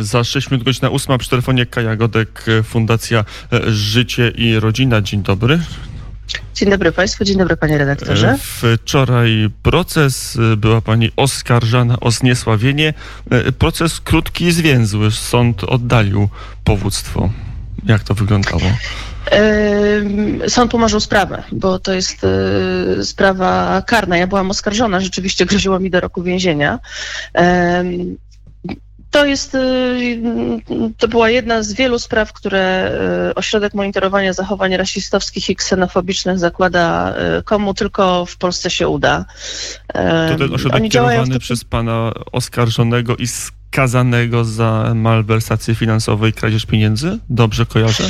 Za 6 minut godzina 8 przy telefonie Kaja Godek, Fundacja Życie i Rodzina. Dzień dobry. Dzień dobry Państwu, dzień dobry Panie redaktorze. Wczoraj proces, była Pani oskarżana o zniesławienie. Proces krótki i zwięzły. Sąd oddalił powództwo. Jak to wyglądało? Sąd pomarzył sprawę, bo to jest e, sprawa karna. Ja byłam oskarżona, rzeczywiście groziło mi do roku więzienia. To jest, y, to była jedna z wielu spraw, które y, Ośrodek Monitorowania Zachowań Rasistowskich i Ksenofobicznych zakłada, y, komu tylko w Polsce się uda. To ten ośrodek Oni kierowany przez pana oskarżonego i skazanego za malwersację finansową i kradzież pieniędzy? Dobrze kojarzę?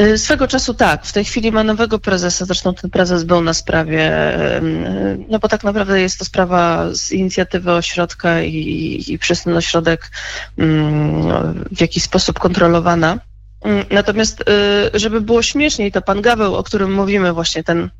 Y, swego czasu tak. W tej chwili ma nowego prezesa. Zresztą ten prezes był na sprawie, no bo tak naprawdę jest to sprawa z inicjatywy ośrodka i, i przez ten ośrodek w jakiś sposób kontrolowana. Natomiast, y, żeby było śmieszniej, to pan Gaweł, o którym mówimy, właśnie ten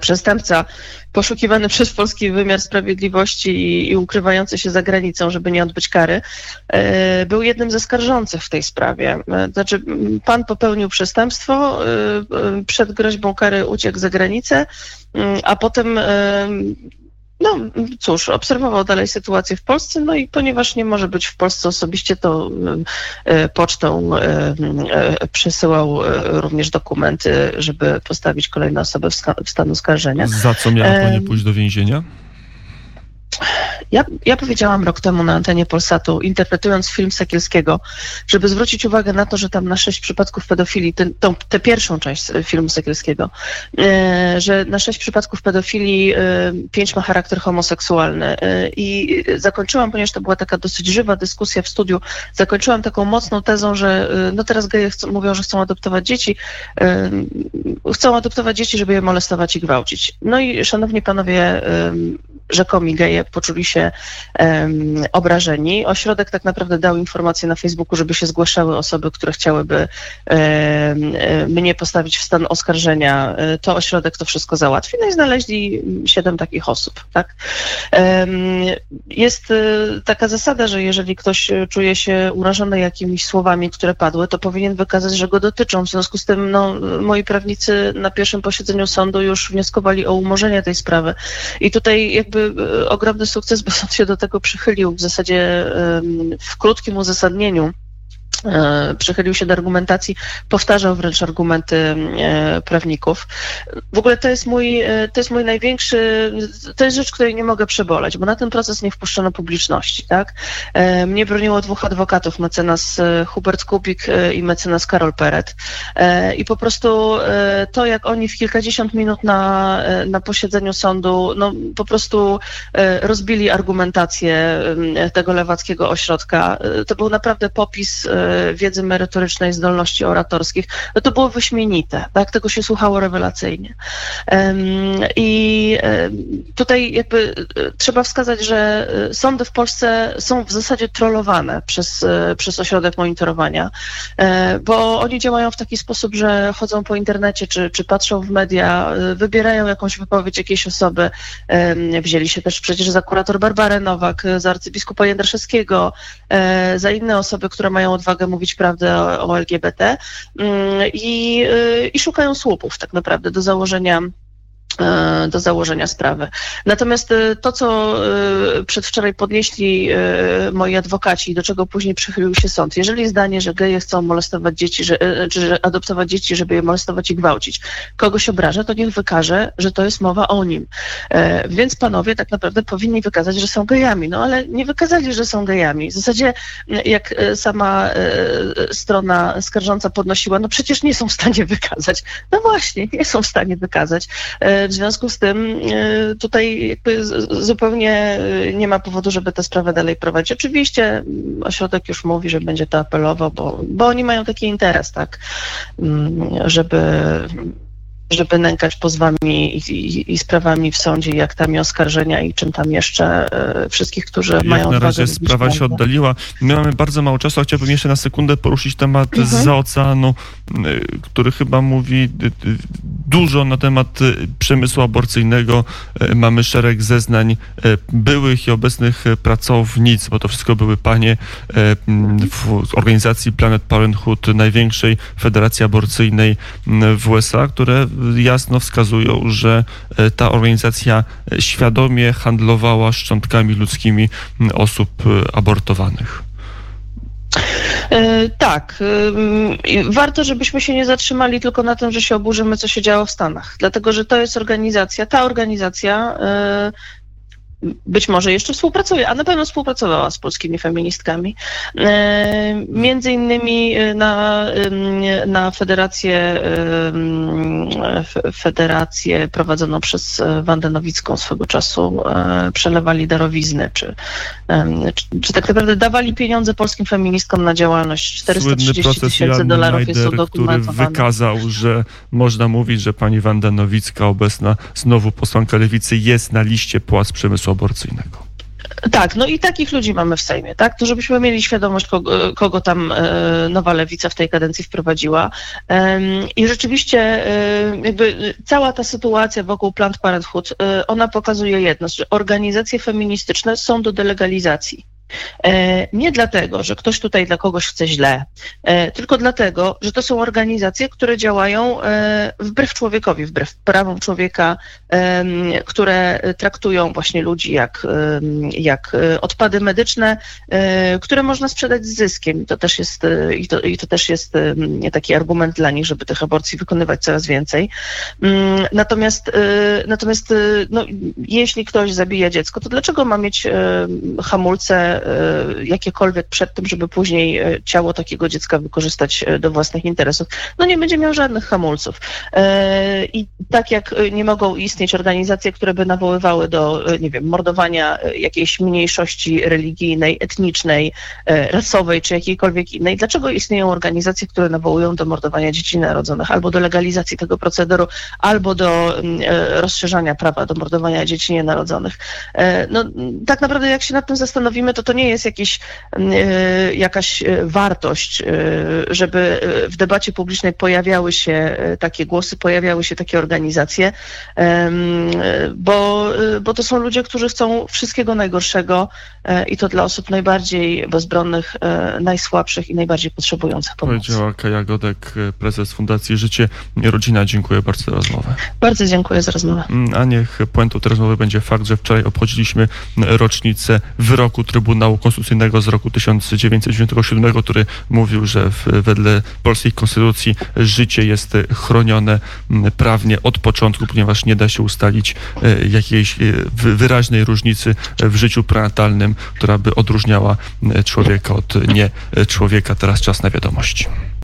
przestępca poszukiwany przez polski wymiar sprawiedliwości i, i, ukrywający się za granicą, żeby nie odbyć kary, e, był jednym ze skarżących w tej sprawie. E, znaczy, pan popełnił przestępstwo, e, przed groźbą kary uciekł za granicę, a potem no cóż, obserwował dalej sytuację w Polsce, no i ponieważ nie może być w Polsce osobiście, to e, pocztą e, e, przesyłał również dokumenty, żeby postawić kolejne osoby w stan oskarżenia. Za co miała Pani pójść do więzienia? Ja, ja powiedziałam rok temu na antenie Polsatu, interpretując film Sekielskiego, żeby zwrócić uwagę na to, że tam na sześć przypadków pedofilii, tę pierwszą część filmu Sekielskiego, e, że na sześć przypadków pedofilii e, pięć ma charakter homoseksualny. E, I zakończyłam, ponieważ to była taka dosyć żywa dyskusja w studiu, zakończyłam taką mocną tezą, że no teraz geje chcą, mówią, że chcą adoptować dzieci, chcą adoptować dzieci, żeby je molestować i gwałcić. No i szanowni panowie, rzekomi geje poczuli się um, obrażeni. Ośrodek tak naprawdę dał informację na Facebooku, żeby się zgłaszały osoby, które chciałyby um, mnie postawić w stan oskarżenia. E, to ośrodek to wszystko załatwi. No i znaleźli siedem takich osób. Tak? Um, jest taka zasada, że jeżeli ktoś czuje się urażony jakimiś słowami, które padły, to powinien wykazać, że go dotyczą. W związku z tym no, moi prawnicy na pierwszym posiedzeniu sądu już wnioskowali o umorzenie tej sprawy. I tutaj jakby jakby ogromny sukces, sąd się do tego przychylił w zasadzie w krótkim uzasadnieniu przychylił się do argumentacji, powtarzał wręcz argumenty e, prawników. W ogóle to jest mój, e, to jest mój największy, to jest rzecz, której nie mogę przeboleć, bo na ten proces nie wpuszczono publiczności, tak? Mnie broniło dwóch adwokatów, mecenas Hubert Kubik i mecenas Karol Peret. I po prostu to, jak oni w kilkadziesiąt minut na, na posiedzeniu sądu, no po prostu rozbili argumentację tego lewackiego ośrodka, to był naprawdę popis wiedzy merytorycznej, zdolności oratorskich, no to było wyśmienite, tak? Tego się słuchało rewelacyjnie. I tutaj jakby e, trzeba wskazać, że e, sądy w Polsce są w zasadzie trollowane przez, e, przez ośrodek monitorowania, bo oni działają w taki sposób, że chodzą po internecie czy, czy patrzą w media, wybierają jakąś wypowiedź jakiejś osoby. Wzięli się też przecież za kurator Barbarę Nowak, za arcybiskupa Jędraszewskiego, za inne osoby, które mają odwagę mogę mówić prawdę o, o LGBT mm, i, y, i szukają słupów tak naprawdę do założenia do założenia sprawy. Natomiast e, to, co e, przedwczoraj podnieśli moi adwokaci, do czego później przychylił się sąd, jeżeli zdanie, że geje chcą molestować dzieci, że, czy adoptować dzieci, żeby je molestować i gwałcić, kogoś obraża, to niech wykaże, że to jest mowa o nim. Więc panowie tak naprawdę powinni wykazać, że są gejami. No ale nie wykazali, że są gejami. W zasadzie, jak sama strona skarżąca podnosiła, no przecież nie są w stanie wykazać. No właśnie, nie są w stanie wykazać. W związku z tym e, tutaj zupełnie e, nie ma powodu, żeby tę sprawę dalej prowadzić. Oczywiście mm, ośrodek już mówi, że będzie to apelował, bo, bo oni mają taki interes, tak, mm, żeby żeby nękać pozwami i, i, i sprawami w sądzie, jak tam i oskarżenia i czym tam jeszcze e, wszystkich, którzy Jak mają na razie sprawa się prawdę. oddaliła. My mamy bardzo mało czasu, a chciałbym jeszcze na sekundę poruszyć temat Mhm. z oceanu, który chyba mówi y, y, dużo na temat y, przemysłu aborcyjnego. Y, Mamy szereg zeznań y, byłych i obecnych y, pracownic, bo to wszystko były panie w organizacji Planet Parenthood, największej federacji aborcyjnej w USA, które jasno wskazują, że ta organizacja świadomie handlowała szczątkami ludzkimi osób abortowanych. E, Tak. i Warto, żebyśmy się nie zatrzymali tylko na tym, że się oburzymy, co się działo w Stanach. Dlatego, że to jest organizacja, ta organizacja e, być może jeszcze współpracuje, a na pewno współpracowała z polskimi feministkami. E, Między innymi e, na, na federację, federację prowadzoną przez e, Wandę Nowicką swego czasu przelewali darowizny, czy, czy, czy tak naprawdę dawali pieniądze polskim feministkom na działalność. Słynny 430 proces tysięcy dolarów jest Najder, który wykazał, że można mówić, że pani Wanda Nowicka, obecna znowu posłanka Lewicy, jest na liście płac przemysłu aborcyjnego. Tak, no i takich ludzi mamy w Sejmie, tak? To żebyśmy mieli świadomość, kogo, kogo tam e, nowa lewica w tej kadencji wprowadziła. Em, I rzeczywiście e, jakby cała ta sytuacja wokół Planned Parenthood, e, ona pokazuje jedno, że organizacje feministyczne są do delegalizacji. E, Nie dlatego, że ktoś tutaj dla kogoś chce źle, e, tylko dlatego, że to są organizacje, które działają e, wbrew człowiekowi, wbrew prawom człowieka, które traktują właśnie ludzi jak, jak odpady medyczne, które można sprzedać z zyskiem. I to też jest, i to, i to też jest taki argument dla nich, żeby tych aborcji wykonywać coraz więcej. Mm, Natomiast, natomiast no, jeśli ktoś zabija dziecko, to dlaczego ma mieć hamulce jakiekolwiek przed tym, żeby później e, ciało takiego dziecka wykorzystać e, do własnych interesów? No nie będzie miał żadnych hamulców. E, I tak jak e, nie mogą istnieć organizacje, które by nawoływały do, e, nie wiem, mordowania e, jakiejś mniejszości religijnej, etnicznej, e, rasowej czy jakiejkolwiek innej, dlaczego istnieją organizacje, które nawołują do mordowania dzieci narodzonych albo do legalizacji tego procederu, albo do mm, e, rozszerzania prawa do mordowania dzieci nienarodzonych? E, No, tak naprawdę, jak się nad tym zastanowimy, to to nie jest jakiś, m, e, jakaś e, wartość, e, żeby w debacie publicznej pojawiały się takie głosy, pojawiały się takie organizacje, bo, bo to są ludzie, którzy chcą wszystkiego najgorszego i to dla osób najbardziej bezbronnych, najsłabszych i najbardziej potrzebujących pomocy. Powiedziała Kaja Godek, prezes Fundacji Życie. Rodzina, dziękuję bardzo za rozmowę. Bardzo dziękuję za rozmowę. Mm, A niech puentą tej rozmowy będzie fakt, że wczoraj obchodziliśmy rocznicę wyroku Trybunału Konstytucyjnego z roku 1997, który mówił, że w, wedle polskiej konstytucji życie jest chronione mm, prawnie od początku, ponieważ nie da się ustalić e, jakiejś e, wy- wyraźnej różnicy w życiu prenatalnym, która by odróżniała e, człowieka od nie człowieka. Teraz czas na wiadomości.